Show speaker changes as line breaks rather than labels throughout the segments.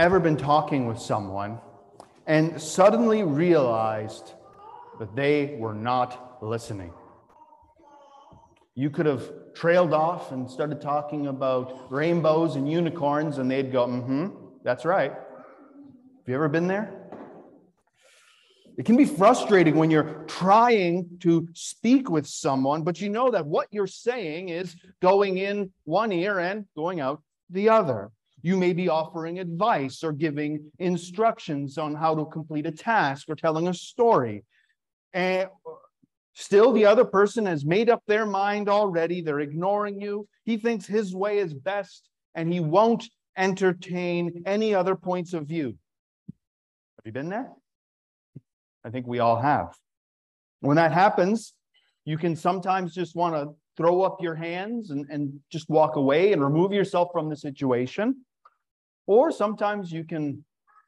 ever been talking with someone and suddenly realized that they were not listening? You could have trailed off and started talking about rainbows and unicorns, and they'd go, mm hmm, that's right. Have you ever been there? It can be frustrating when you're trying to speak with someone, but you know that what you're saying is going in one ear and going out the other. You may be offering advice or giving instructions on how to complete a task or telling a story. And still, the other person has made up their mind already. They're ignoring you. He thinks his way is best and he won't entertain any other points of view. Have you been there? I think we all have. When that happens, you can sometimes just want to throw up your hands and, and just walk away and remove yourself from the situation. Or sometimes you can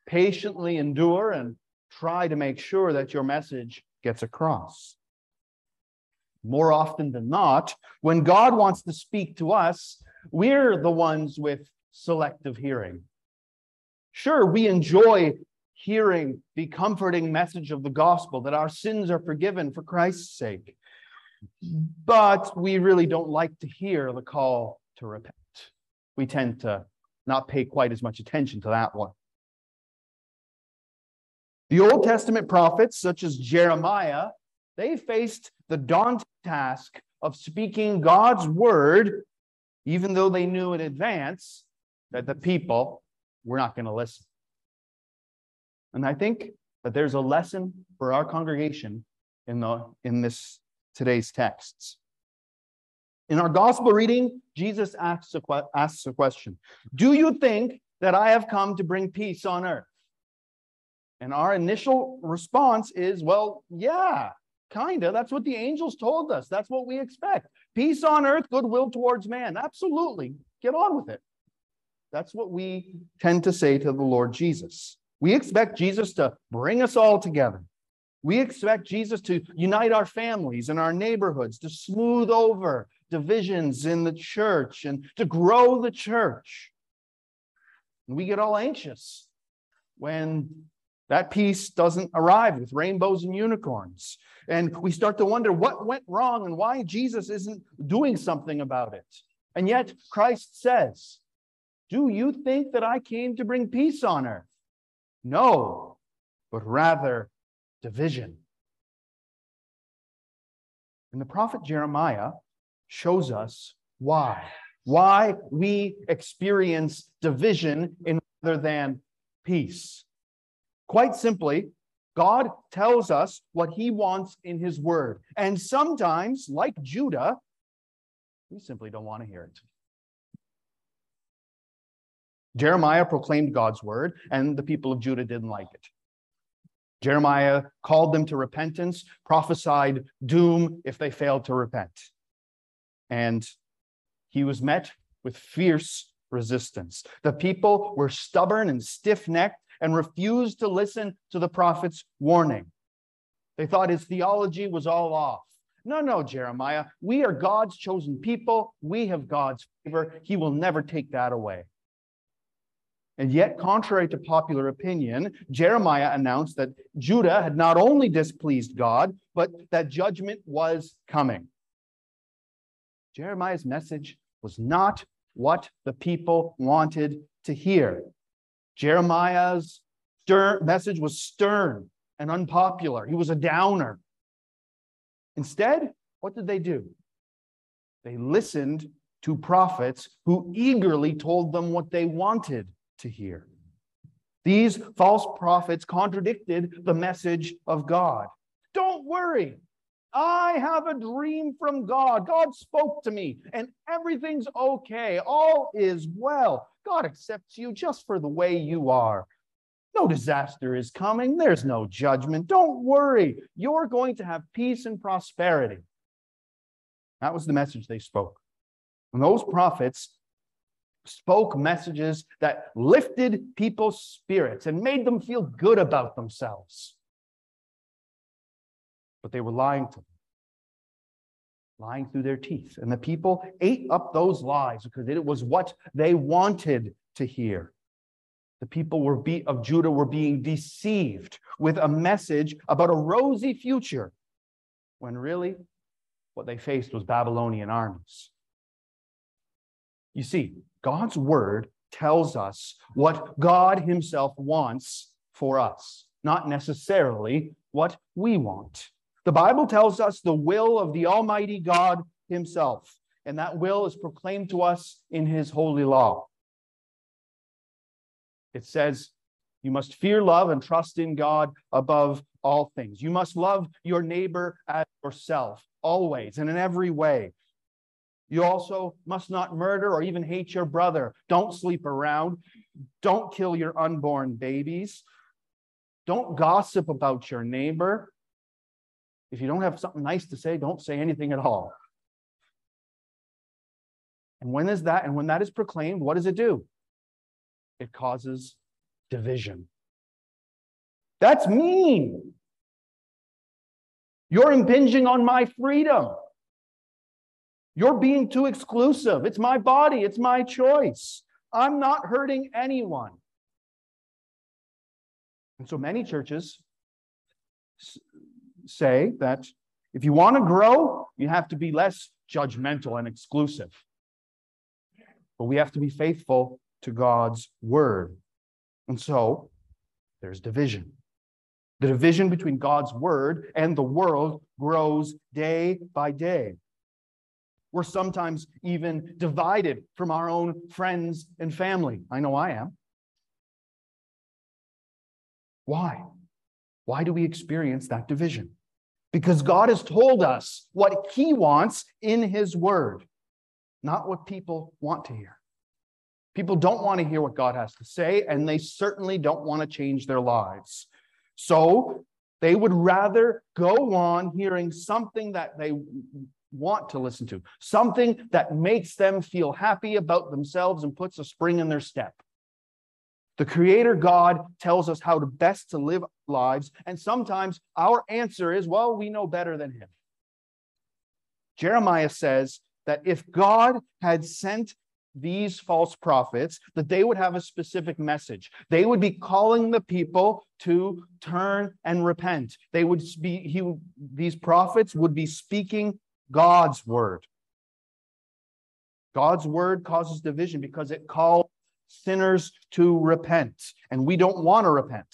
patiently endure and try to make sure that your message gets across. More often than not, when God wants to speak to us, we're the ones with selective hearing. Sure, we enjoy hearing the comforting message of the gospel that our sins are forgiven for Christ's sake. But we really don't like to hear the call to repent. We tend to not pay quite as much attention to that one. The Old Testament prophets, such as Jeremiah, they faced the daunting task of speaking God's word, even though they knew in advance that the people were not going to listen. And I think that there's a lesson for our congregation in, the, in this today's texts. In our gospel reading, Jesus asks a, asks a question Do you think that I have come to bring peace on earth? And our initial response is, well, yeah, kind of. That's what the angels told us. That's what we expect. Peace on earth, goodwill towards man. Absolutely. Get on with it. That's what we tend to say to the Lord Jesus. We expect Jesus to bring us all together. We expect Jesus to unite our families and our neighborhoods, to smooth over divisions in the church and to grow the church. And we get all anxious when that peace doesn't arrive with rainbows and unicorns. And we start to wonder what went wrong and why Jesus isn't doing something about it. And yet, Christ says, Do you think that I came to bring peace on earth? No, but rather division. And the prophet Jeremiah shows us why. Why we experience division in rather than peace. Quite simply, God tells us what he wants in his word. And sometimes, like Judah, we simply don't want to hear it. Jeremiah proclaimed God's word, and the people of Judah didn't like it. Jeremiah called them to repentance, prophesied doom if they failed to repent. And he was met with fierce resistance. The people were stubborn and stiff necked and refused to listen to the prophet's warning. They thought his theology was all off. No, no, Jeremiah, we are God's chosen people. We have God's favor. He will never take that away. And yet, contrary to popular opinion, Jeremiah announced that Judah had not only displeased God, but that judgment was coming. Jeremiah's message was not what the people wanted to hear. Jeremiah's message was stern and unpopular. He was a downer. Instead, what did they do? They listened to prophets who eagerly told them what they wanted to hear. These false prophets contradicted the message of God. Don't worry. I have a dream from God. God spoke to me, and everything's okay. All is well. God accepts you just for the way you are. No disaster is coming. There's no judgment. Don't worry. You're going to have peace and prosperity. That was the message they spoke. And those prophets spoke messages that lifted people's spirits and made them feel good about themselves. But they were lying to them, lying through their teeth. And the people ate up those lies because it was what they wanted to hear. The people were be, of Judah were being deceived with a message about a rosy future, when really what they faced was Babylonian armies. You see, God's word tells us what God himself wants for us, not necessarily what we want. The Bible tells us the will of the Almighty God himself, and that will is proclaimed to us in his holy law. It says, You must fear, love, and trust in God above all things. You must love your neighbor as yourself, always and in every way. You also must not murder or even hate your brother. Don't sleep around. Don't kill your unborn babies. Don't gossip about your neighbor. If you don't have something nice to say, don't say anything at all. And when is that? And when that is proclaimed, what does it do? It causes division. That's mean. You're impinging on my freedom. You're being too exclusive. It's my body, it's my choice. I'm not hurting anyone. And so many churches say that if you want to grow, you have to be less judgmental and exclusive. But we have to be faithful to God's word. And so there's division. The division between God's word and the world grows day by day. We're sometimes even divided from our own friends and family. I know I am. Why? Why do we experience that division? Because God has told us what He wants in His Word, not what people want to hear. People don't want to hear what God has to say, and they certainly don't want to change their lives. So they would rather go on hearing something that they want to listen to, something that makes them feel happy about themselves and puts a spring in their step. The creator God tells us how to best to live lives, and sometimes our answer is, well, we know better than him. Jeremiah says that if God had sent these false prophets, that they would have a specific message. They would be calling the people to turn and repent. They would be, he, these prophets would be speaking God's word. God's word causes division because it calls sinners to repent, and we don't want to repent.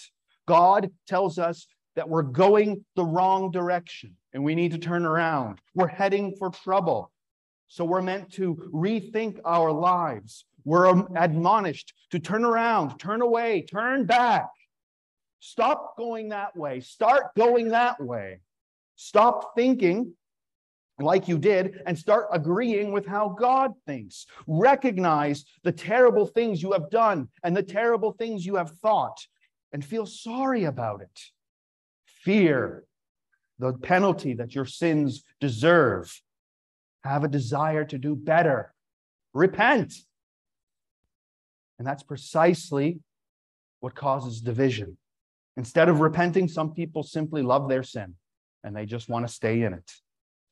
God tells us that we're going the wrong direction and we need to turn around. We're heading for trouble. So we're meant to rethink our lives. We're admonished to turn around, turn away, turn back. Stop going that way. Start going that way. Stop thinking like you did and start agreeing with how God thinks. Recognize the terrible things you have done and the terrible things you have thought and feel sorry about it. Fear the penalty that your sins deserve. Have a desire to do better. Repent. And that's precisely what causes division. Instead of repenting, some people simply love their sin and they just want to stay in it.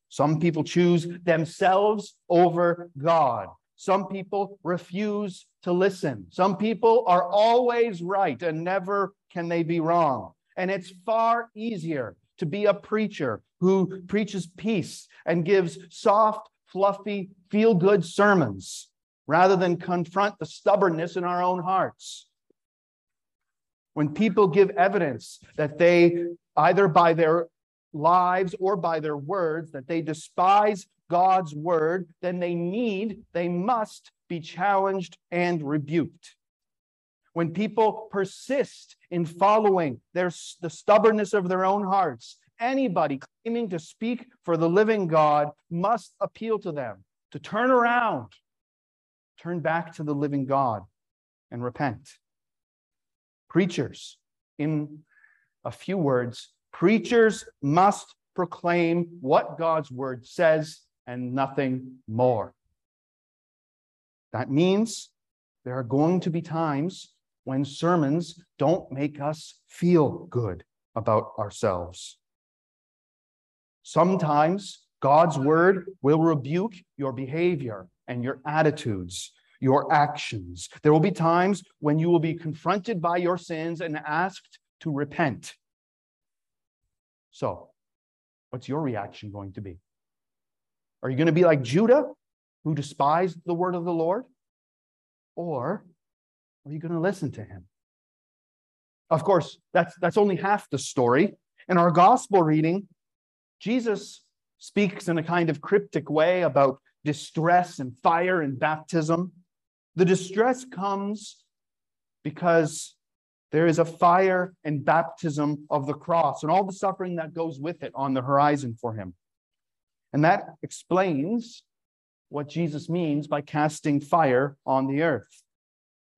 Some people choose themselves over God. Some people refuse to listen. Some people are always right and never can they be wrong. And it's far easier to be a preacher who preaches peace and gives soft, fluffy, feel good sermons rather than confront the stubbornness in our own hearts. When people give evidence that they, either by their lives or by their words, that they despise God's word, then they need, they must be challenged and rebuked. When people persist in following their, the stubbornness of their own hearts, anybody claiming to speak for the living God must appeal to them to turn around, turn back to the living God, and repent. Preachers, in a few words, preachers must proclaim what God's word says and nothing more. That means there are going to be times when sermons don't make us feel good about ourselves. Sometimes God's word will rebuke your behavior and your attitudes, your actions. There will be times when you will be confronted by your sins and asked to repent. So, what's your reaction going to be? Are you going to be like Judah, who despised the word of the Lord? Or are you going to listen to him? Of course, that's, that's only half the story. In our gospel reading, Jesus speaks in a kind of cryptic way about distress and fire and baptism. The distress comes because there is a fire and baptism of the cross and all the suffering that goes with it on the horizon for him. And that explains what Jesus means by casting fire on the earth.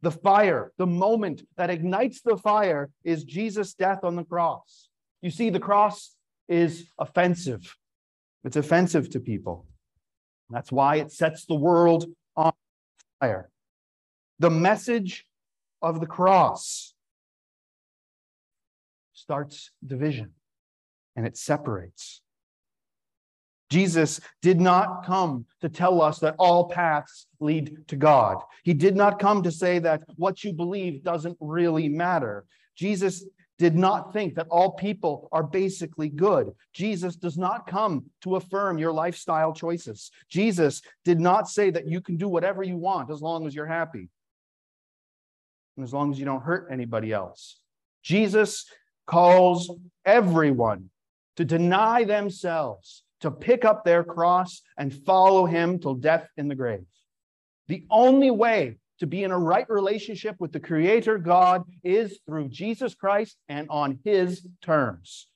The fire, the moment that ignites the fire, is Jesus' death on the cross. You see, the cross is offensive, it's offensive to people. That's why it sets the world on fire. The message of the cross starts division and it separates. Jesus did not come to tell us that all paths lead to God. He did not come to say that what you believe doesn't really matter. Jesus did not think that all people are basically good. Jesus does not come to affirm your lifestyle choices. Jesus did not say that you can do whatever you want as long as you're happy and as long as you don't hurt anybody else. Jesus calls everyone to deny themselves to pick up their cross and follow him till death in the grave. The only way to be in a right relationship with the Creator God is through Jesus Christ and on his terms.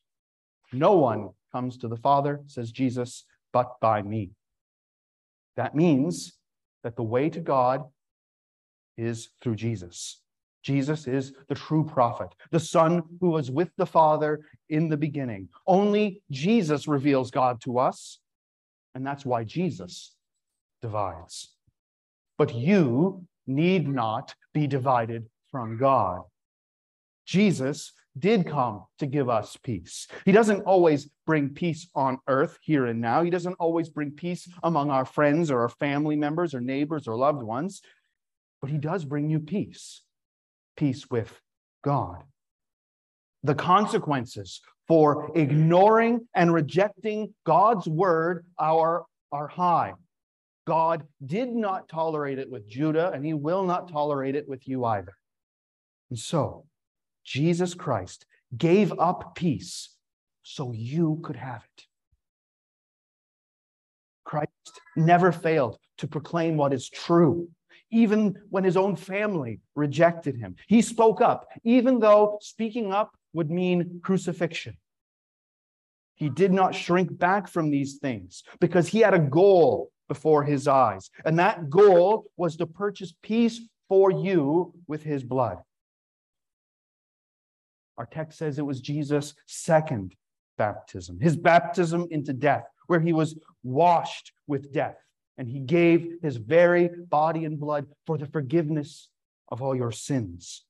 No one comes to the Father, says Jesus, but by me. That means that the way to God is through Jesus. Jesus is the true prophet, the Son who was with the Father in the beginning. Only Jesus reveals God to us, and that's why Jesus divides. But you need not be divided from God. Jesus did come to give us peace. He doesn't always bring peace on earth here and now. He doesn't always bring peace among our friends or our family members or neighbors or loved ones, but he does bring you peace peace with God. The consequences for ignoring and rejecting God's word are, are high. God did not tolerate it with Judah, and he will not tolerate it with you either. And so, Jesus Christ gave up peace so you could have it. Christ never failed to proclaim what is true even when his own family rejected him. He spoke up, even though speaking up would mean crucifixion. He did not shrink back from these things because he had a goal before his eyes. And that goal was to purchase peace for you with his blood. Our text says it was Jesus' second baptism, his baptism into death, where he was washed with death and he gave his very body and blood for the forgiveness of all your sins.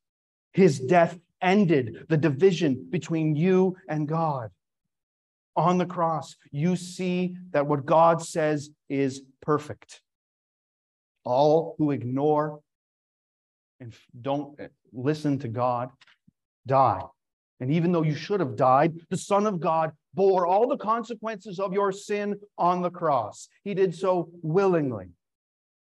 His death ended the division between you and God. On the cross, you see that what God says is perfect. All who ignore and don't eh, listen to God die. And even though you should have died, the Son of God bore all the consequences of your sin on the cross. He did so willingly.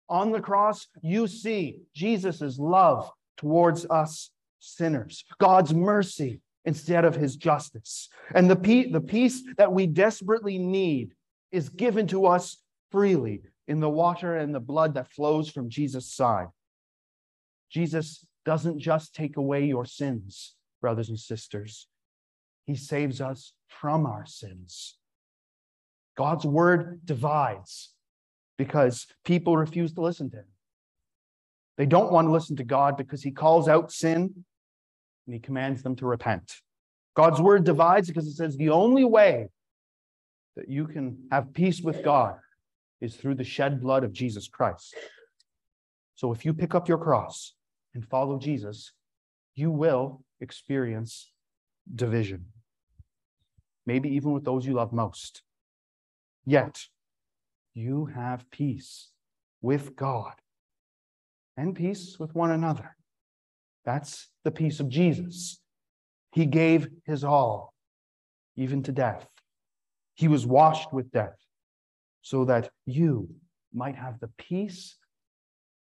On the cross, you see Jesus' love towards us sinners, God's mercy instead of his justice. And the, pe- the peace that we desperately need is given to us freely in the water and the blood that flows from Jesus' side. Jesus doesn't just take away your sins, brothers and sisters. He saves us from our sins. God's word divides because people refuse to listen to him. They don't want to listen to God because he calls out sin, and he commands them to repent. God's word divides because it says the only way that you can have peace with God is through the shed blood of Jesus Christ. So if you pick up your cross and follow Jesus, you will experience division, maybe even with those you love most. Yet, you have peace with God and peace with one another. That's the peace of Jesus. He gave his all, even to death. He was washed with death so that you might have the peace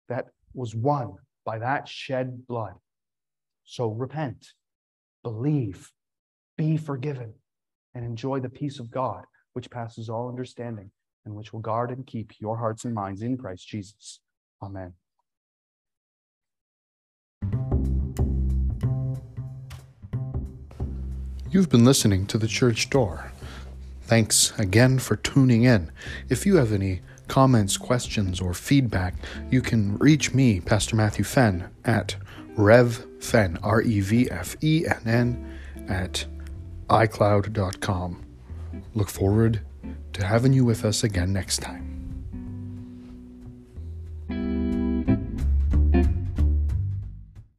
that was won by that shed blood. So repent, believe, be forgiven, and enjoy the peace of God, which passes all understanding and which will guard and keep your hearts and minds in Christ Jesus. Amen.
You've been listening to The Church Door. Thanks again for tuning in. If you have any comments, questions, or feedback, you can reach me, Pastor Matthew Fenn, at revfenn, R E V F E N N, at iCloud.com. Look forward to having you with us again next time.